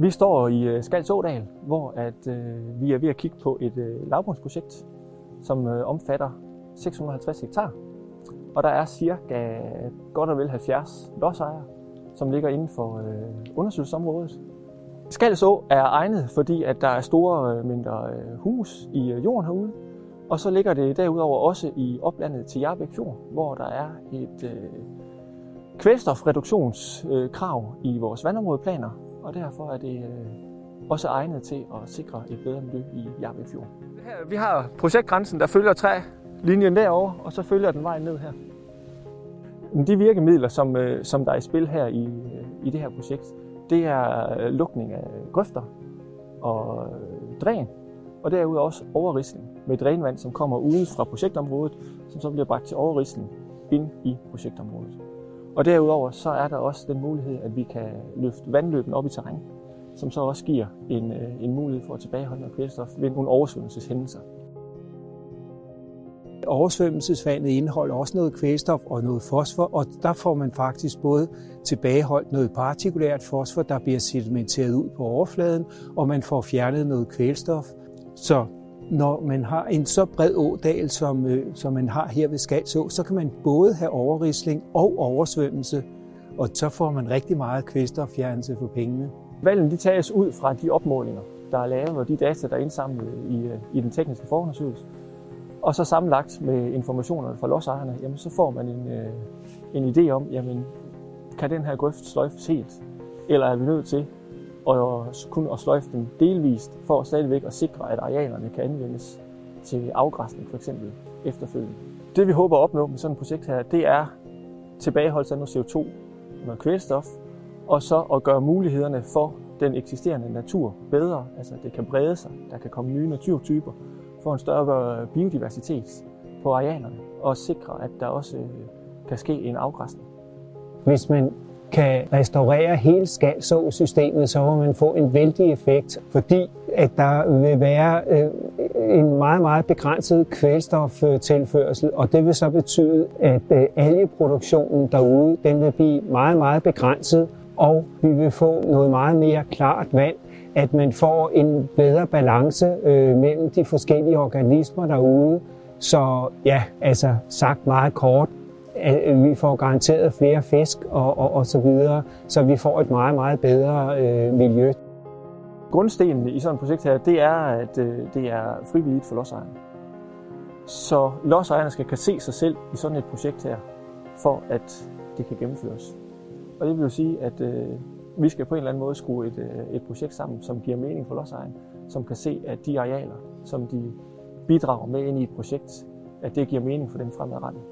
Vi står i øh, Skals Ådal, hvor at, øh, vi er ved at kigge på et øh, lavbundsprojekt, som øh, omfatter 650 hektar. Og der er cirka godt og vel 70 lodsejere, som ligger inden for øh, undersøgelsesområdet. Skals Å er egnet, fordi at der er store øh, mængder øh, humus i øh, jorden herude. Og så ligger det derudover også i oplandet til Jarbæk Fjord, hvor der er et øh, kvælstofreduktionskrav øh, i vores vandområdeplaner, og derfor er det øh, også egnet til at sikre et bedre miljø i Jarbæk Fjord. Vi har projektgrænsen, der følger trælinjen derovre, og så følger den vejen ned her. De virkemidler, som, øh, som der er i spil her i, øh, i det her projekt, det er lukning af grøfter og dræn, og derudover også overrisling med drænvand, som kommer uden fra projektområdet, som så bliver bragt til overrisling ind i projektområdet. Og derudover så er der også den mulighed, at vi kan løfte vandløben op i terræn, som så også giver en, øh, en mulighed for at tilbageholde noget kvælstof ved nogle oversvømmelseshændelser. Oversvømmelsesvandet indeholder også noget kvælstof og noget fosfor, og der får man faktisk både tilbageholdt noget partikulært fosfor, der bliver sedimenteret ud på overfladen, og man får fjernet noget kvælstof. Så når man har en så bred ådal, som, øh, som man har her ved Skalså, så kan man både have overrisling og oversvømmelse, og så får man rigtig meget kvælstoffjernelse for pengene. Valgene de tages ud fra de opmålinger, der er lavet, og de data, der er indsamlet i, øh, i den tekniske forundersøgelse. Og så sammenlagt med informationerne fra lodsejerne, jamen, så får man en, øh, en idé om, jamen, kan den her grøft sløjfes helt? Eller er vi nødt til og kun at sløjfe dem delvist for stadigvæk at sikre, at arealerne kan anvendes til afgræsning for eksempel efterfølgende. Det vi håber at opnå med sådan et projekt her, det er tilbageholdelse af noget CO2 noget kvælstof, og så at gøre mulighederne for den eksisterende natur bedre, altså det kan brede sig, der kan komme nye naturtyper, få en større øh, biodiversitet på arealerne, og sikre, at der også øh, kan ske en afgræsning. Hvis man kan restaurere hele skalsåsystemet, så vil man få en vældig effekt, fordi at der vil være øh, en meget, meget begrænset kvælstoftilførsel, og det vil så betyde, at øh, algeproduktionen derude, den vil blive meget, meget begrænset, og vi vil få noget meget mere klart vand, at man får en bedre balance øh, mellem de forskellige organismer derude. Så ja, altså sagt meget kort, at vi får garanteret flere fisk og, og, og så videre, så vi får et meget, meget bedre øh, miljø. Grundstenen i sådan et projekt her, det er, at øh, det er frivilligt for lodsejerne. Så lodsejerne skal kan se sig selv i sådan et projekt her, for at det kan gennemføres. Og det vil jo sige, at øh, vi skal på en eller anden måde skrue et, øh, et projekt sammen, som giver mening for lodsejerne, som kan se, at de arealer, som de bidrager med ind i et projekt, at det giver mening for dem fremadrettet.